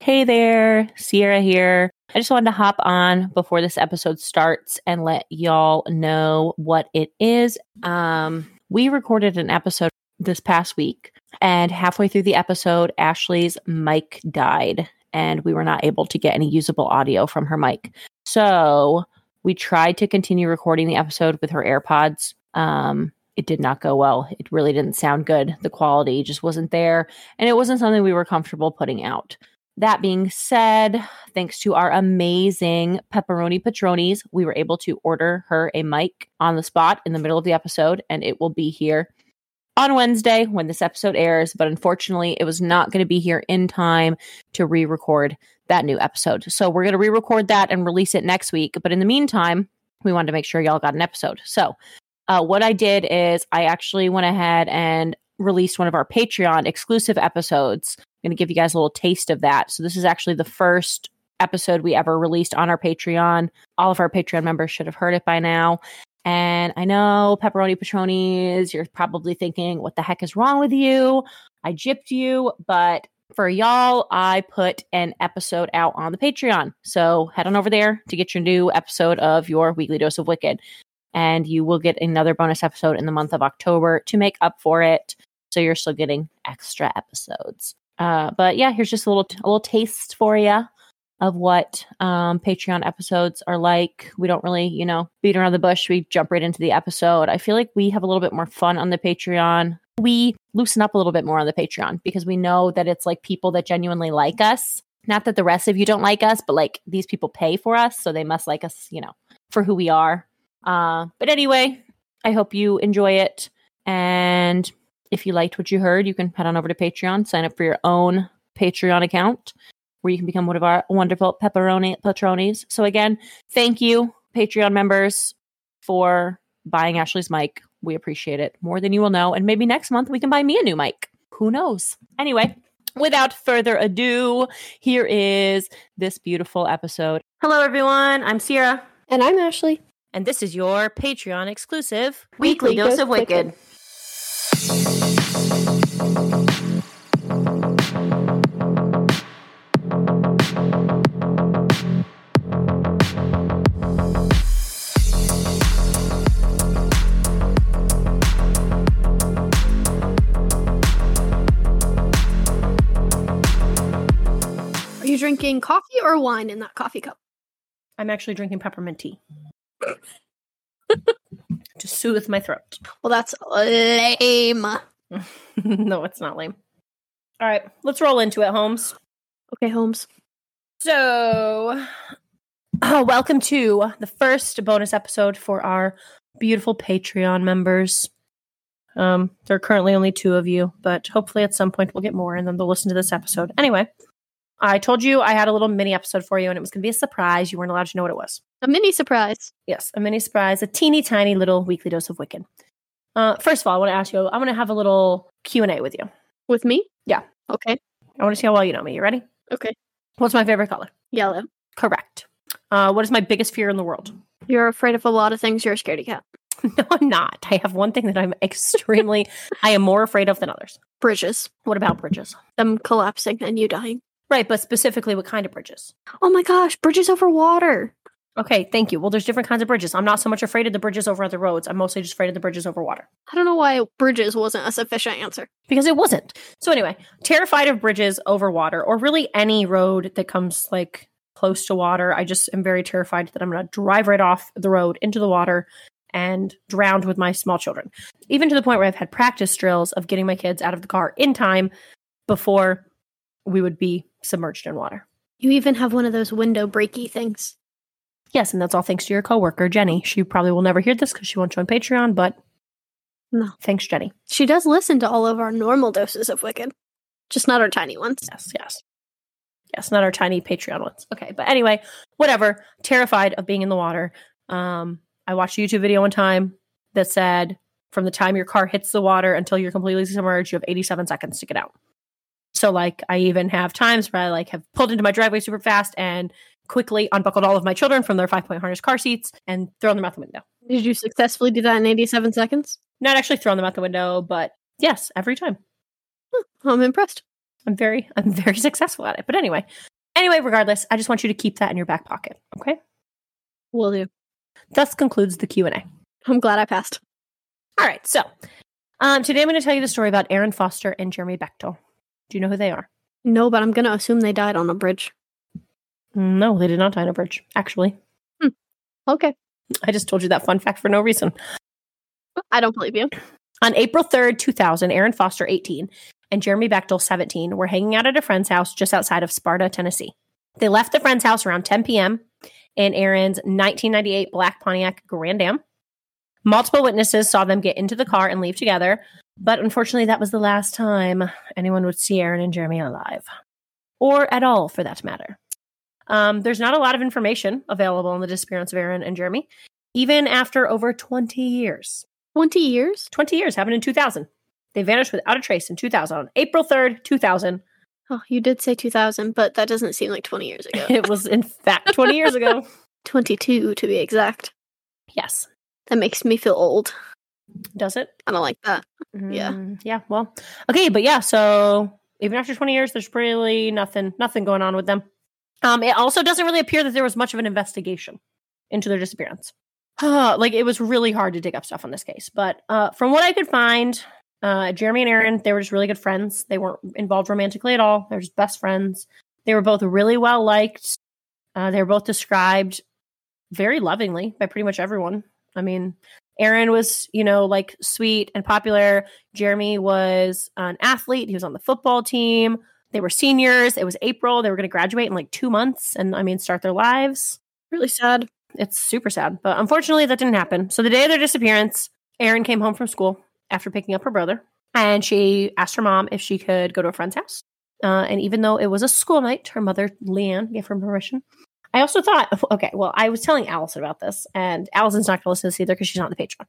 Hey there, Sierra here. I just wanted to hop on before this episode starts and let y'all know what it is. Um, we recorded an episode this past week, and halfway through the episode, Ashley's mic died, and we were not able to get any usable audio from her mic. So we tried to continue recording the episode with her AirPods. Um, it did not go well. It really didn't sound good. The quality just wasn't there, and it wasn't something we were comfortable putting out. That being said, thanks to our amazing pepperoni patronis, we were able to order her a mic on the spot in the middle of the episode, and it will be here on Wednesday when this episode airs. But unfortunately, it was not going to be here in time to re record that new episode. So we're going to re record that and release it next week. But in the meantime, we wanted to make sure y'all got an episode. So uh, what I did is I actually went ahead and released one of our Patreon exclusive episodes going to give you guys a little taste of that. So this is actually the first episode we ever released on our Patreon. All of our Patreon members should have heard it by now. And I know pepperoni patronis, you're probably thinking, what the heck is wrong with you? I gypped you, but for y'all, I put an episode out on the Patreon. So head on over there to get your new episode of your weekly dose of Wicked. And you will get another bonus episode in the month of October to make up for it. So you're still getting extra episodes. Uh, but yeah, here's just a little a little taste for you of what um, Patreon episodes are like. We don't really, you know, beat around the bush. We jump right into the episode. I feel like we have a little bit more fun on the Patreon. We loosen up a little bit more on the Patreon because we know that it's like people that genuinely like us. Not that the rest of you don't like us, but like these people pay for us, so they must like us, you know, for who we are. Uh, but anyway, I hope you enjoy it. And if you liked what you heard, you can head on over to Patreon, sign up for your own Patreon account where you can become one of our wonderful pepperoni patronis. So again, thank you, Patreon members, for buying Ashley's mic. We appreciate it more than you will know. And maybe next month we can buy me a new mic. Who knows? Anyway, without further ado, here is this beautiful episode. Hello, everyone. I'm Sierra. And I'm Ashley. And this is your Patreon exclusive Weekly Dose of Wicked. Are you drinking coffee or wine in that coffee cup? I'm actually drinking peppermint tea to soothe my throat. Well, that's lame. no, it's not lame. All right, let's roll into it, Holmes. Okay, Holmes. So, oh, welcome to the first bonus episode for our beautiful Patreon members. Um, there are currently only two of you, but hopefully at some point we'll get more and then they'll listen to this episode. Anyway, I told you I had a little mini episode for you and it was going to be a surprise. You weren't allowed to know what it was. A mini surprise. Yes, a mini surprise, a teeny tiny little weekly dose of Wicked. Uh, first of all, I want to ask you. I want to have a little Q and A with you. With me? Yeah. Okay. I want to see how well you know me. You ready? Okay. What's my favorite color? Yellow. Correct. Uh, what is my biggest fear in the world? You're afraid of a lot of things. You're a scaredy cat. no, I'm not. I have one thing that I'm extremely, I am more afraid of than others. Bridges. What about bridges? Them collapsing and you dying. Right, but specifically, what kind of bridges? Oh my gosh, bridges over water. Okay, thank you. Well, there's different kinds of bridges. I'm not so much afraid of the bridges over other roads. I'm mostly just afraid of the bridges over water. I don't know why bridges wasn't a sufficient answer. because it wasn't. So anyway, terrified of bridges over water or really any road that comes like close to water. I just am very terrified that I'm going to drive right off the road into the water and drowned with my small children. Even to the point where I've had practice drills of getting my kids out of the car in time before we would be submerged in water. You even have one of those window breaky things. Yes, and that's all thanks to your coworker Jenny. She probably will never hear this because she won't join Patreon, but No. thanks Jenny. She does listen to all of our normal doses of Wicked, just not our tiny ones. Yes, yes. Yes, not our tiny Patreon ones. Okay, but anyway, whatever. Terrified of being in the water. Um, I watched a YouTube video one time that said from the time your car hits the water until you're completely submerged, you have 87 seconds to get out. So like I even have times where I like have pulled into my driveway super fast and quickly unbuckled all of my children from their five point harness car seats and thrown them out the window. Did you successfully do that in 87 seconds? Not actually thrown them out the window, but yes, every time. I'm impressed. I'm very I'm very successful at it. But anyway. Anyway, regardless, I just want you to keep that in your back pocket. Okay. Will do. Thus concludes the Q&A. I'm glad I passed. All right. So um, today I'm going to tell you the story about Erin Foster and Jeremy Bechtel. Do you know who they are? No, but I'm gonna assume they died on a bridge. No, they did not die on a bridge, actually. Hmm. Okay. I just told you that fun fact for no reason. I don't believe you. On April 3rd, 2000, Erin Foster, 18, and Jeremy Bechtel, 17, were hanging out at a friend's house just outside of Sparta, Tennessee. They left the friend's house around 10 p.m. in Erin's 1998 black Pontiac Grand Am. Multiple witnesses saw them get into the car and leave together, but unfortunately, that was the last time anyone would see Erin and Jeremy alive, or at all for that matter. Um, there's not a lot of information available on the disappearance of Erin and Jeremy, even after over 20 years. 20 years? 20 years happened in 2000. They vanished without a trace in 2000. On April 3rd, 2000. Oh, you did say 2000, but that doesn't seem like 20 years ago. It was, in fact, 20 years ago. 22 to be exact. Yes. That makes me feel old. Does it? I don't like that. Yeah. Mm, Yeah. Well, okay. But yeah, so even after 20 years, there's really nothing, nothing going on with them. Um, it also doesn't really appear that there was much of an investigation into their disappearance. like it was really hard to dig up stuff on this case. But uh, from what I could find, uh, Jeremy and Erin, they were just really good friends. They weren't involved romantically at all. They're just best friends. They were both really well liked. Uh, they were both described very lovingly by pretty much everyone. I mean, Erin was, you know, like sweet and popular. Jeremy was an athlete. He was on the football team. They were seniors. It was April. They were going to graduate in like two months and, I mean, start their lives. Really sad. It's super sad. But unfortunately, that didn't happen. So the day of their disappearance, Erin came home from school after picking up her brother and she asked her mom if she could go to a friend's house. Uh, and even though it was a school night, her mother, Leanne, gave her permission. I also thought, okay, well, I was telling Allison about this, and Allison's not going to listen to this either because she's not the Patreon.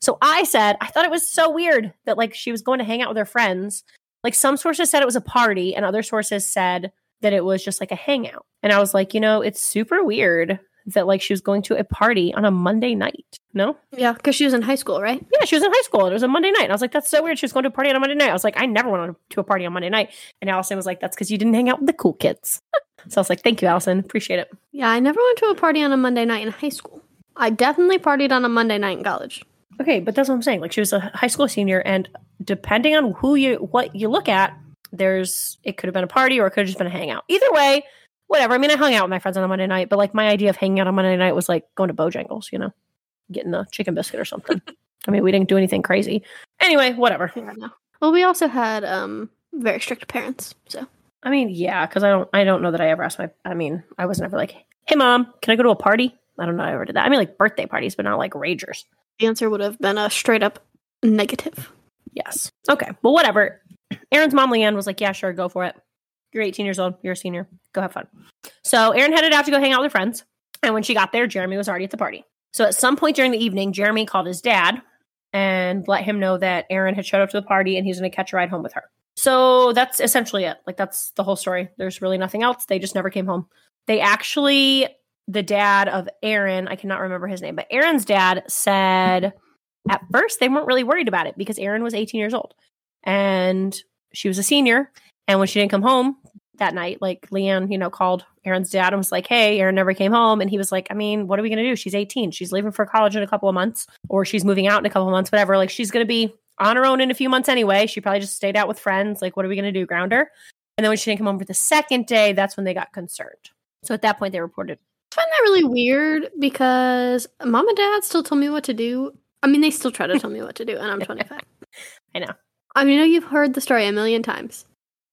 So I said, I thought it was so weird that like she was going to hang out with her friends. Like some sources said it was a party, and other sources said that it was just like a hangout. And I was like, you know, it's super weird that like she was going to a party on a Monday night. No? Yeah, because she was in high school, right? Yeah, she was in high school. and It was a Monday night. And I was like, that's so weird. She was going to a party on a Monday night. I was like, I never went to a party on Monday night. And Allison was like, that's because you didn't hang out with the cool kids. so I was like, thank you, Allison. Appreciate it. Yeah, I never went to a party on a Monday night in high school. I definitely partied on a Monday night in college. Okay, but that's what I'm saying. Like she was a high school senior, and depending on who you what you look at, there's it could have been a party or it could have just been a hangout. Either way, whatever. I mean, I hung out with my friends on a Monday night, but like my idea of hanging out on Monday night was like going to Bojangles, you know, getting a chicken biscuit or something. I mean, we didn't do anything crazy. Anyway, whatever. Yeah, no. Well, we also had um very strict parents, so I mean, yeah, because I don't I don't know that I ever asked my I mean, I was never like, Hey mom, can I go to a party? I don't know I ever did that. I mean like birthday parties, but not like ragers. the answer would have been a straight up negative. Yes. Okay. Well, whatever. Erin's mom, Leanne, was like, yeah, sure, go for it. You're 18 years old. You're a senior. Go have fun. So Erin headed out to go hang out with her friends. And when she got there, Jeremy was already at the party. So at some point during the evening, Jeremy called his dad and let him know that Erin had showed up to the party and he was going to catch a ride home with her. So that's essentially it. Like, that's the whole story. There's really nothing else. They just never came home. They actually, the dad of Erin, I cannot remember his name, but Erin's dad said at first they weren't really worried about it because Erin was 18 years old and she was a senior. And when she didn't come home that night, like Leanne, you know, called Erin's dad and was like, Hey, Erin never came home. And he was like, I mean, what are we going to do? She's 18. She's leaving for college in a couple of months, or she's moving out in a couple of months, whatever. Like, she's going to be on her own in a few months anyway. She probably just stayed out with friends. Like, what are we going to do? Ground her? And then when she didn't come home for the second day, that's when they got concerned. So at that point, they reported. I find that really weird because mom and dad still tell me what to do. I mean, they still try to tell me what to do, and I'm 25. I know. I mean, I know you've heard the story a million times,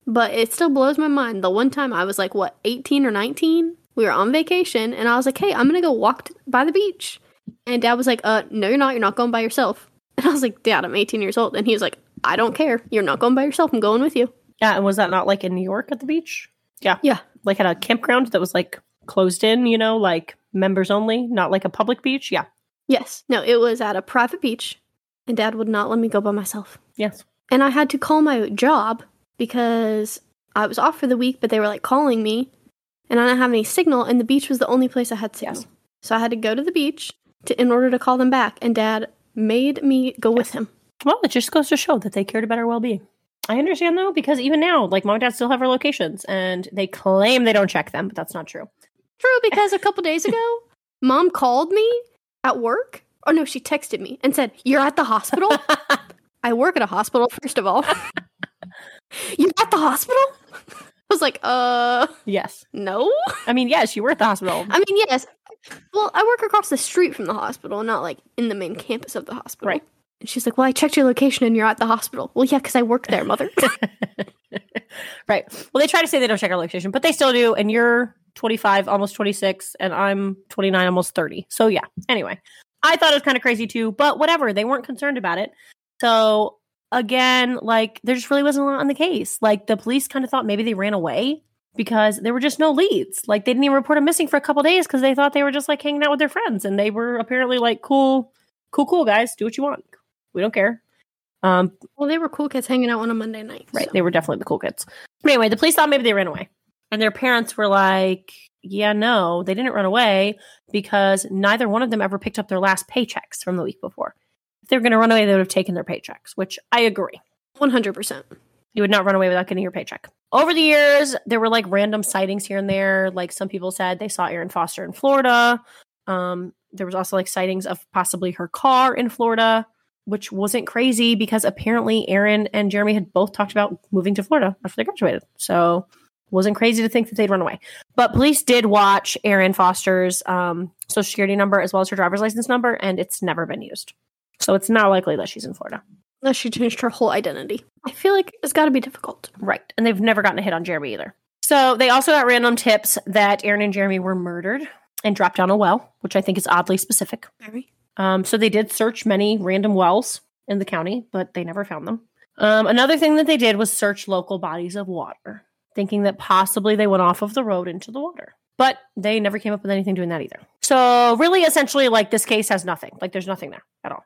but it still blows my mind. The one time I was like, what, 18 or 19? We were on vacation, and I was like, hey, I'm going to go walk t- by the beach. And dad was like, uh, no, you're not. You're not going by yourself. And I was like, dad, I'm 18 years old. And he was like, I don't care. You're not going by yourself. I'm going with you. Yeah. And was that not like in New York at the beach? Yeah. Yeah. like at a campground that was like closed in, you know, like members only, not like a public beach. Yeah. Yes. No, it was at a private beach, and dad would not let me go by myself. Yes. And I had to call my job because I was off for the week, but they were like calling me, and I didn't have any signal, and the beach was the only place I had signal. Yes. So I had to go to the beach to, in order to call them back, and dad made me go with him. Well, it just goes to show that they cared about our well being. I understand though, because even now, like mom and dad still have our locations and they claim they don't check them, but that's not true. True, because a couple days ago, mom called me at work. Oh no, she texted me and said, You're at the hospital? I work at a hospital, first of all. You're at the hospital? I was like, uh, yes. no. I mean, yes, you were at the hospital. I mean, yes. Well, I work across the street from the hospital, not like in the main campus of the hospital. Right. And she's like, Well, I checked your location and you're at the hospital. Well, yeah, because I work there, mother. right. Well, they try to say they don't check our location, but they still do. And you're 25, almost 26, and I'm 29, almost 30. So, yeah. Anyway, I thought it was kind of crazy too, but whatever. They weren't concerned about it. So, again, like, there just really wasn't a lot on the case. Like, the police kind of thought maybe they ran away because there were just no leads. Like, they didn't even report them missing for a couple days because they thought they were just like hanging out with their friends. And they were apparently like, cool, cool, cool, guys. Do what you want. We don't care. Um, well, they were cool kids hanging out on a Monday night. Right. so. They were definitely the cool kids. But anyway, the police thought maybe they ran away. And their parents were like, yeah, no, they didn't run away because neither one of them ever picked up their last paychecks from the week before. If they were going to run away, they would have taken their paychecks, which I agree. 100%. You would not run away without getting your paycheck. Over the years, there were like random sightings here and there. Like some people said they saw Erin Foster in Florida. Um, there was also like sightings of possibly her car in Florida, which wasn't crazy because apparently Erin and Jeremy had both talked about moving to Florida after they graduated. So wasn't crazy to think that they'd run away. But police did watch Erin Foster's um, social security number as well as her driver's license number, and it's never been used. So it's not likely that she's in Florida. Unless she changed her whole identity. I feel like it's got to be difficult. Right. And they've never gotten a hit on Jeremy either. So they also got random tips that Erin and Jeremy were murdered and dropped down a well, which I think is oddly specific. Very. Um, so they did search many random wells in the county, but they never found them. Um, another thing that they did was search local bodies of water, thinking that possibly they went off of the road into the water. But they never came up with anything doing that either. So really, essentially, like this case has nothing. Like there's nothing there at all.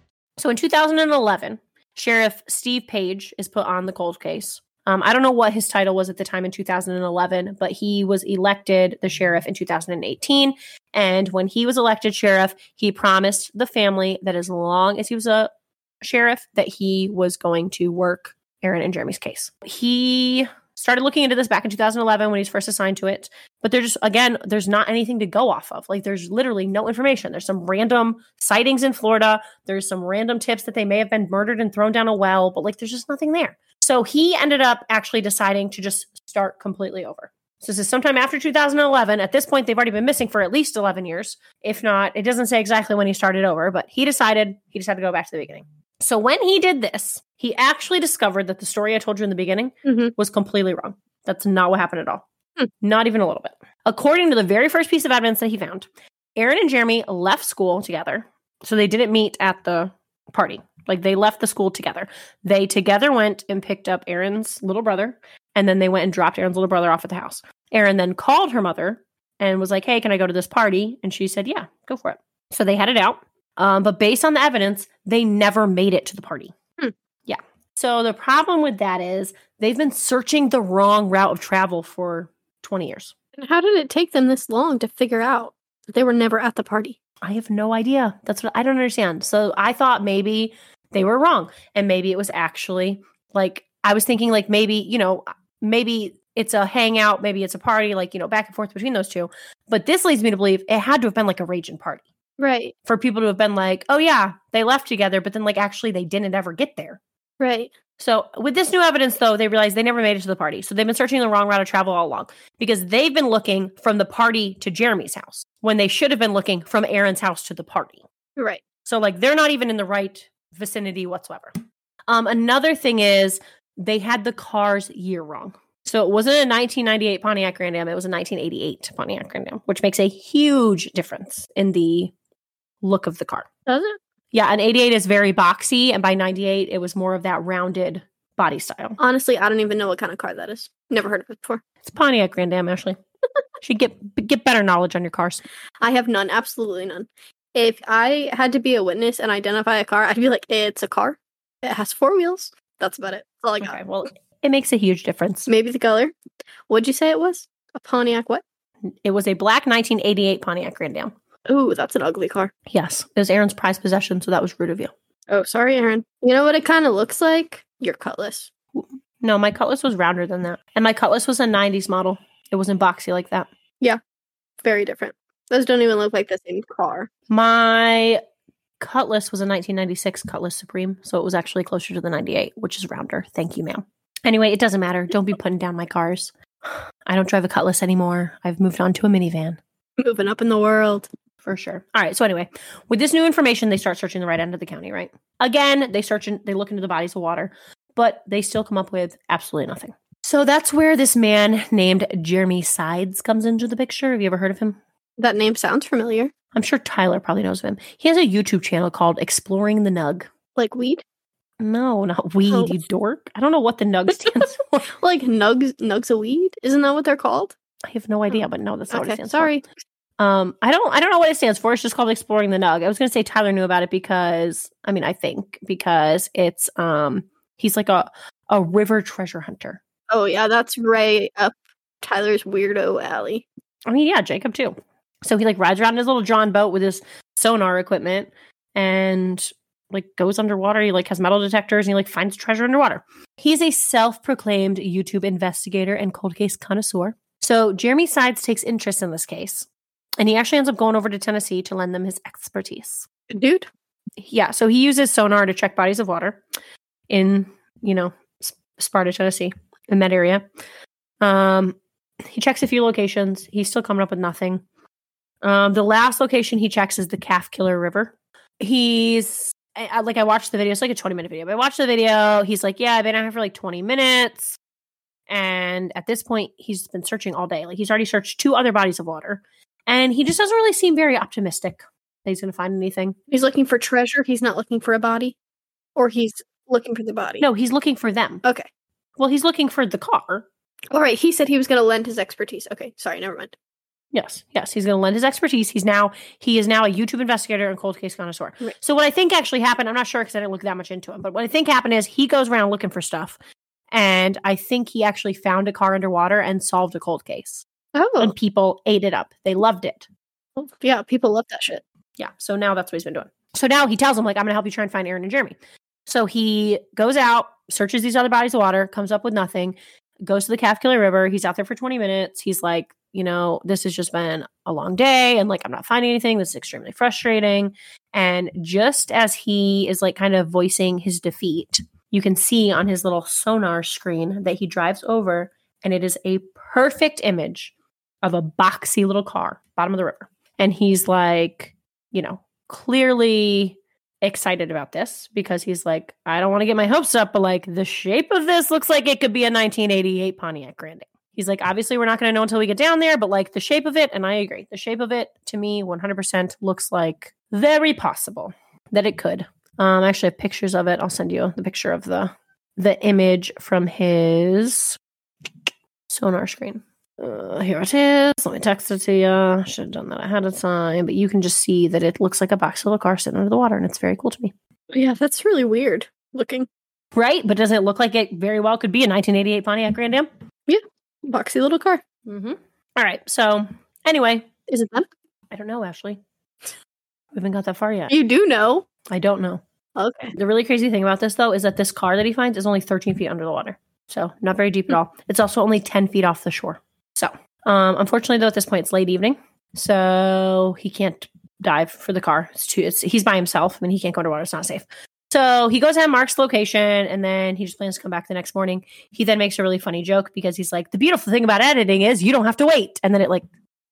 So in 2011, Sheriff Steve Page is put on the cold case. Um, I don't know what his title was at the time in 2011, but he was elected the sheriff in 2018. And when he was elected sheriff, he promised the family that as long as he was a sheriff, that he was going to work Erin and Jeremy's case. He started looking into this back in 2011 when he was first assigned to it. But there's just, again, there's not anything to go off of. Like, there's literally no information. There's some random sightings in Florida. There's some random tips that they may have been murdered and thrown down a well, but like, there's just nothing there. So he ended up actually deciding to just start completely over. So this is sometime after 2011. At this point, they've already been missing for at least 11 years. If not, it doesn't say exactly when he started over, but he decided he decided to go back to the beginning. So when he did this, he actually discovered that the story I told you in the beginning Mhm. was completely wrong. That's not what happened at all. Hmm. Not even a little bit. According to the very first piece of evidence that he found, Erin and Jeremy left school together. So they didn't meet at the party. Like they left the school together. They together went and picked up Erin's little brother, and then they went and dropped Erin's little brother off at the house. Erin then called her mother and was like, Hey, can I go to this party? And she said, Yeah, go for it. So they headed out. Um, but based on the evidence, they never made it to the party. Hmm. Yeah. So the problem with that is they've been searching the wrong route of travel for 20 years. And how did it take them this long to figure out that they were never at the party? I have no idea. That's what I don't understand. So I thought maybe they were wrong. And maybe it was actually like, I was thinking like maybe, you know, maybe it's a hangout, maybe it's a party, like, you know, back and forth between those two. But this leads me to believe it had to have been like a raging party Right, for people to have been like, oh yeah, they left together, but then like actually they didn't ever get there. right. So, with this new evidence, though, they realize they never made it to the party. So, they've been searching the wrong route of travel all along because they've been looking from the party to Jeremy's house when they should have been looking from Erin's house to the party. Right. So, like, they're not even in the right vicinity whatsoever. Um, another thing is they had the car's year wrong. So, it wasn't a 1998 Pontiac Grand Am, it was a 1988 Pontiac Grand Am, which makes a huge difference in the look of the car. Does it? Yeah, an 88 is very boxy, and by 98, it was more of that rounded body style. Honestly, I don't even know what kind of car that is. Never heard of it before. It's Pontiac Grand Am, Ashley. Should get get better knowledge on your cars. I have none, absolutely none. If I had to be a witness and identify a car, I'd be like, it's a car. It has four wheels. That's about it. That's all I got. Okay, well, it makes a huge difference. Maybe the color. What'd you say it was? A Pontiac what? It was a black 1988 Pontiac Grand Am. Ooh, that's an ugly car. Yes, it was Erin's prized possession, so that was rude of you. Oh, sorry, Erin. You know what it kind of looks like? Your Cutlass. No, my Cutlass was rounder than that, and my Cutlass was a 90s model. It wasn't boxy like that. Yeah. Very different. Those don't even look like the same car. My Cutlass was a 1996 Cutlass Supreme, so it was actually closer to the 98, which is rounder. Thank you, ma'am. Anyway, it doesn't matter. Don't be putting down my cars. I don't drive a Cutlass anymore. I've moved on to a minivan Moving up in the world. For sure. All right. So anyway, with this new information, they start searching the right end of the county. Right. Again, they search and they look into the bodies of water, but they still come up with absolutely nothing. So that's where this man named Jeremy Sides comes into the picture. Have you ever heard of him? That name sounds familiar. I'm sure Tyler probably knows of him. He has a YouTube channel called Exploring the Nug. Like weed? No, not weed, Oh. you dork. I don't know what the nug stands for. Like nugs nugs of weed? Isn't that what they're called? I have no idea, oh, but no, that's not what it Okay, stands sorry. for. Um, I don't I don't know what it stands for. It's just called Exploring the Nug. I was gonna say Tyler knew about it because I mean I think because it's um he's like a a river treasure hunter. Oh yeah, that's right up Tyler's weirdo alley. I mean, yeah, Jacob too. So he like rides around in his little John boat with his sonar equipment and like goes underwater. He like has metal detectors and he like finds treasure underwater. He's a self-proclaimed YouTube investigator and cold case connoisseur. So Jeremy Sides takes interest in this case. And he actually ends up going over to Tennessee to lend them his expertise. Dude. Yeah, so he uses sonar to check bodies of water in, you know, Sparta, Tennessee, in that area. Um, he checks a few locations. He's still coming up with nothing. Um, the last location he checks is the Calf Killer River. He's I, I- like, I watched the video. It's like a 20 minute video, but I watched the video. He's like, Yeah, I've been out here for like 20 minutes. And at this point, he's been searching all day. Like, he's already searched two other bodies of water. And he just doesn't really seem very optimistic that he's going to find anything. He's looking for treasure. He's not looking for a body. Or he's looking for the body. No, he's looking for them. Okay. Well, he's looking for the car. All right. He said he was going to lend his expertise. Okay. Sorry. Never mind. Yes, yes, he's going to lend his expertise. He's now he is now a YouTube investigator and cold case connoisseur. Right. So what I think actually happened, I'm not sure because I didn't look that much into him, but what I think happened is he goes around looking for stuff, and I think he actually found a car underwater and solved a cold case, Oh. and people ate it up. They loved it. Oh, yeah. People love that shit. Yeah. So now that's what he's been doing. So now he tells him, like, I'm going to help you try and find Erin and Jeremy. So he goes out, searches these other bodies of water, comes up with nothing, goes to the Calf Killer River. He's out there for 20 minutes. He's like, you know, this has just been a long day and like, I'm not finding anything. This is extremely frustrating. And just as he is like kind of voicing his defeat, you can see on his little sonar screen that he drives over and it is a perfect image of a boxy little car, bottom of the river. And he's like, you know, clearly excited about this because he's like, I don't want to get my hopes up, but like the shape of this looks like it could be a 1988 Pontiac Grand. He's like, obviously, we're not going to know until we get down there, but like the shape of it, and I agree, the shape of it to me 100% looks like very possible that it could. Um, I actually have pictures of it. I'll send you the picture of the the image from his sonar screen. Uh, here it is. Let me text it to you. Should have done that ahead of time, but you can just see that it looks like a box little car sitting under the water, and it's very cool to me. Yeah. That's really weird looking. Right? But doesn't it look like it very well could be a 1988 Pontiac Grand Am? Yeah. Boxy little car. Mm-hmm. All right. So, anyway, Is it them? I don't know, Ashley. We haven't got that far yet. You do know. I don't know. Okay. The really crazy thing about this, though, is that this car that he finds is only 13 feet under the water. So, not very deep at all. It's also only 10 feet off the shore. Um, unfortunately, though, at this point, it's late evening. So, he can't dive for the car. It's too, it's, he's by himself. I mean, he can't go underwater. It's not safe. So he goes ahead and marks the location and then he just plans to come back the next morning. He then makes a really funny joke because he's like, the beautiful thing about editing is you don't have to wait. And then it like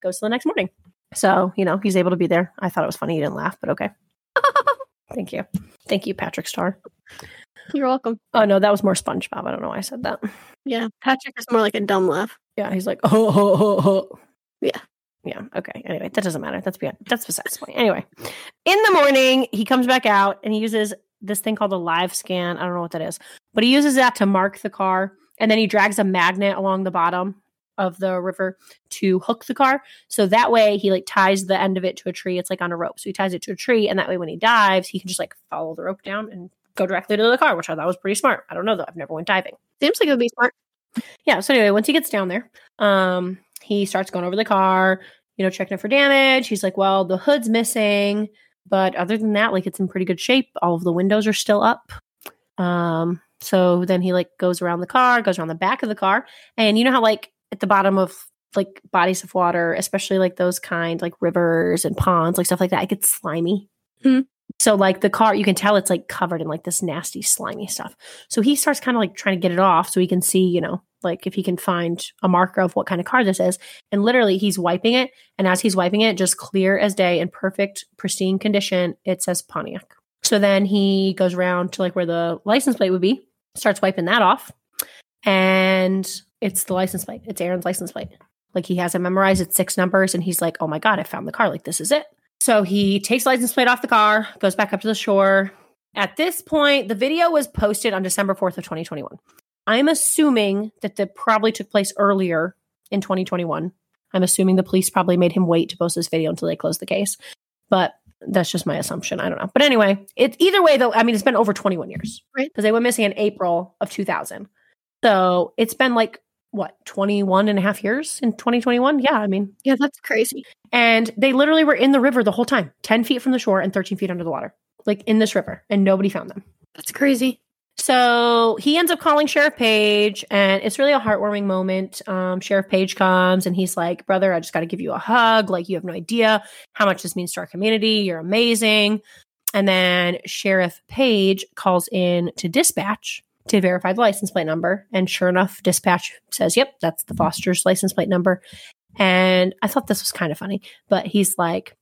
goes to the next morning. So, you know, he's able to be there. I thought it was funny. He didn't laugh, but okay. Thank you. Thank you, Patrick Star. You're welcome. Oh, no, that was more SpongeBob. I don't know why I said that. Yeah, Patrick is more like a dumb laugh. Yeah, he's like, oh, oh, oh, oh. Yeah. Yeah. Okay. Anyway, that doesn't matter. That's beyond, that's besides the point. Anyway, in the morning, he comes back out and he uses this thing called a live scan. I don't know what that is, but he uses that to mark the car. And then he drags a magnet along the bottom of the river to hook the car. So that way he like ties the end of it to a tree. It's like on a rope. So he ties it to a tree. And that way when he dives, he can just like follow the rope down and go directly to the car, which I thought was pretty smart. I don't know though. I've never went diving. Seems like it would be smart. Yeah. So anyway, once he gets down there, um, he starts going over the car, you know, checking it for damage. He's like, well, the hood's missing. But other than that, like it's in pretty good shape. All of the windows are still up. Um, so then he like goes around the car, goes around the back of the car, and you know how like at the bottom of like bodies of water, especially like those kind, like rivers and ponds, like stuff like that, it gets slimy. Mhm. So like the car, you can tell it's like covered in like this nasty slimy stuff. So he starts kind of like trying to get it off so he can see, you know, like if he can find a marker of what kind of car this is. And literally he's wiping it. And as he's wiping it, just clear as day in perfect, pristine condition, it says Pontiac. So then he goes around to like where the license plate would be, starts wiping that off. And it's the license plate. It's Erin's license plate. Like he has it memorized. It's six numbers. And he's like, oh my God, I found the car. Like this is it. So he takes the license plate off the car, goes back up to the shore. At this point, the video was posted on December 4th of 2021. I'm assuming that that probably took place earlier in 2021. I'm assuming the police probably made him wait to post this video until they closed the case. But that's just my assumption. I don't know. But anyway, it either way though, I mean it's been over 21 years. Right. Because they went missing in April of 2000. So it's been like what, 21 and a half years in 2021? Yeah, I mean, Yeah, that's crazy. and they literally were in the river the whole time, 10 feet from the shore and 13 feet under the water, like in this river, and nobody found them. That's crazy. So he ends up calling Sheriff Page, and it's really a heartwarming moment. Um, Sheriff Page comes and he's like, Brother, I just got to give you a hug. Like, you have no idea how much this means to our community. You're amazing. And then Sheriff Page calls in to dispatch to verify the license plate number. And sure enough, dispatch says, Yep, that's the Foster's license plate number. And I thought this was kind of funny, but he's like,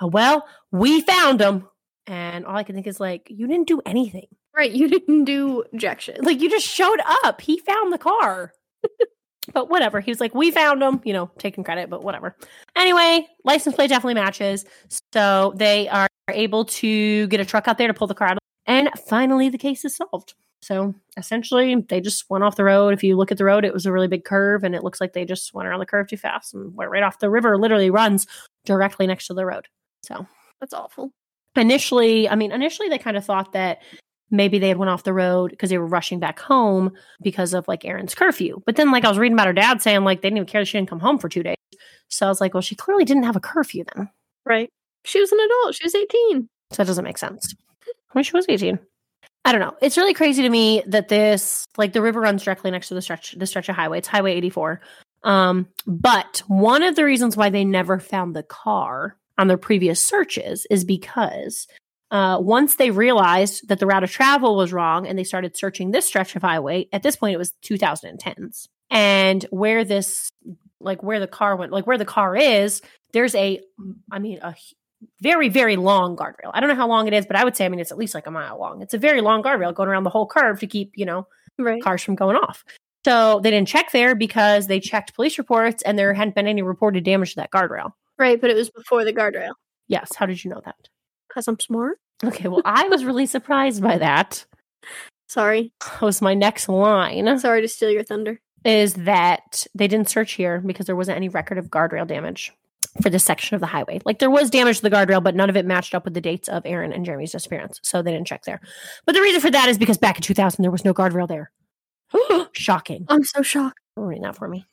oh, Well, we found him. And all I can think is, like, you didn't do anything. Right, you didn't do jack shit. Like you just showed up. He found the car. but whatever. He was like, we found him, you know, taking credit, but whatever. Anyway, license plate definitely matches. So they are able to get a truck out there to pull the car out. And finally, the case is solved. So essentially, they just went off the road. If you look at the road, it was a really big curve, and it looks like they just went around the curve too fast and went right off the river. Literally runs directly next to the road. So That's awful. initially i mean initially they kind of thought that maybe they had went off the road because they were rushing back home because of like erin's curfew but then like i was reading about her dad saying like they didn't even care that she didn't come home for two days so i was like well she clearly didn't have a curfew then Right. She was an adult. She was 18. so that doesn't make sense when she was 18 i don't know. It's really crazy to me that this like the river runs directly next to the stretch the stretch of highway. It's highway 84 um but one of the reasons why they never found the car on their previous searches is because uh, once they realized that the route of travel was wrong and they started searching this stretch of highway at this point it was 2010s and where this like where the car went like where the car is there's a i mean a very very long guardrail i don't know how long it is but i would say i mean it's at least like a mile long it's a very long guardrail going around the whole curve to keep you know Right. cars from going off so they didn't check there because they checked police reports and there hadn't been any reported damage to that guardrail Right, but it was before the guardrail. yes how did you know that Because I'm smart. okay well i was really surprised by that Sorry. was my next line Sorry to steal your thunder. is that they didn't search here because there wasn't any record of guardrail damage for this section of the highway. Like there was damage to the guardrail, but none of it matched up with the dates of Erin and Jeremy's disappearance. So they didn't check there. But the reason for that is because back in 2000, there was no guardrail there. Shocking. I'm so shocked. Reading that for me.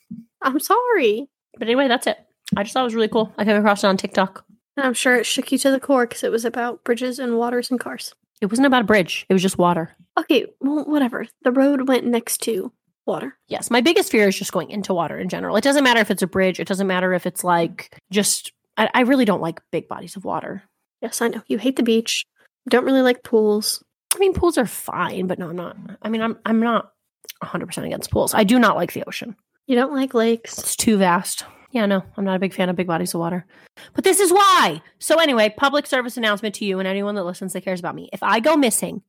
I'm sorry. But anyway, that's it. I just thought it was really cool. I came across it on TikTok. And I'm sure it shook you to the core because it was about bridges and waters and cars. It wasn't about a bridge, it was just water. Okay, well, whatever. The road went next to water. Yes, my biggest fear is just going into water in general. It doesn't matter if it's a bridge, it doesn't matter if it's like just, I, I really don't like big bodies of water. Yes, I know. You hate the beach. Don't really like pools. I mean, pools are fine, but no, I'm not. I mean, I'm I'm not 100 percent against pools. I do not like the ocean. You don't like lakes? It's too vast. Yeah, no, I'm not a big fan of big bodies of water. But this is why. So anyway, public service announcement to you and anyone that listens that cares about me. If I go missing,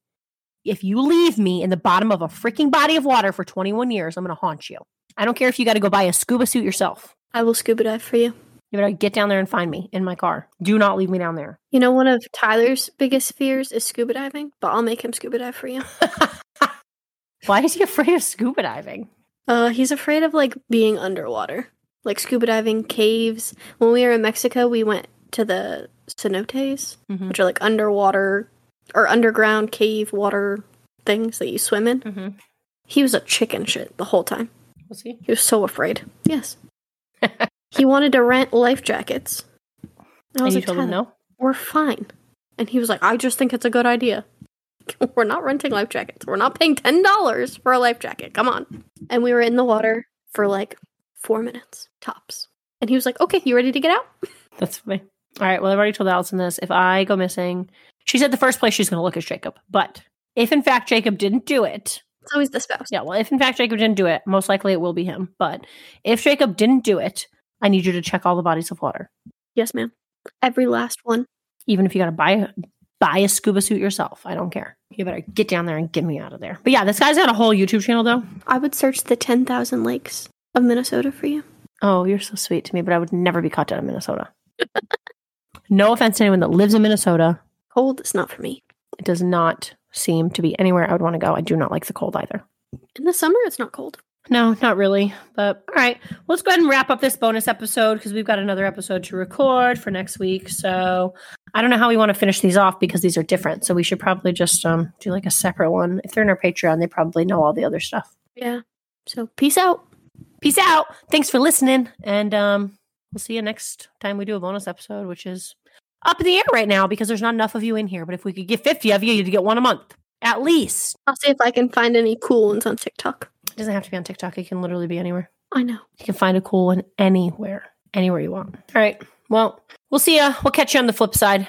if you leave me in the bottom of a freaking body of water for 21 years, I'm going to haunt you. I don't care if you got to go buy a scuba suit yourself. I will scuba dive for you. You better get down there and find me in my car. Do not leave me down there. You know, one of Tyler's biggest fears is scuba diving, but I'll make him scuba dive for you. Why is he afraid of scuba diving? Uh, he's afraid of like being underwater, like scuba diving, caves. When we were in Mexico, we went to the cenotes, Mhm. which are like underwater or underground cave water things that you swim in. Mhm. He was a chicken shit the whole time. Was he? He was so afraid. Yes. he wanted to rent life jackets. And I And was you like, told him no? we're fine. And he was like, I just think it's a good idea. We're not renting life jackets. We're not paying $10 for a life jacket. Come on. And we were in the water for like four minutes tops. And he was like, Okay, you ready to get out? That's funny. All right. Well, I've already told Allison this. If I go missing, she said the first place she's going to look is Jacob. But if in fact Jacob didn't do it, It's always the spouse. yeah, well, if in fact Jacob didn't do it, most likely it will be him. But if Jacob didn't do it, I need you to check all the bodies of water, Yes, ma'am. Every last one. even if you got to buy a buy a scuba suit yourself. I don't care. You better get down there and get me out of there. But yeah, this guy's got a whole YouTube channel though. I would search the 10,000 lakes of Minnesota for you. Oh, you're so sweet to me, but I would never be caught dead in Minnesota. no offense to anyone that lives in Minnesota. Cold is not for me. It does not seem to be anywhere I would want to go. I do not like the cold either. In the summer, it's not cold. No, not really. But all right, let's go ahead and wrap up this bonus episode because we've got another episode to record for next week. So I don't know how we want to finish these off because these are different. So we should probably just um do like a separate one. If they're in our Patreon, they probably know all the other stuff. Yeah. So peace out. Peace out. Thanks for listening, and um we'll see you next time we do a bonus episode, which is up in the air right now because there's not enough of you in here. But if we could get 50 of you, you'd get one a month at least. I'll see if I can find any cool ones on TikTok. It doesn't have to be on TikTok. It can literally be anywhere. I know. You can find a cool one anywhere, anywhere you want. All right. Well, we'll see ya. We'll catch you on the flip side.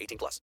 18 plus.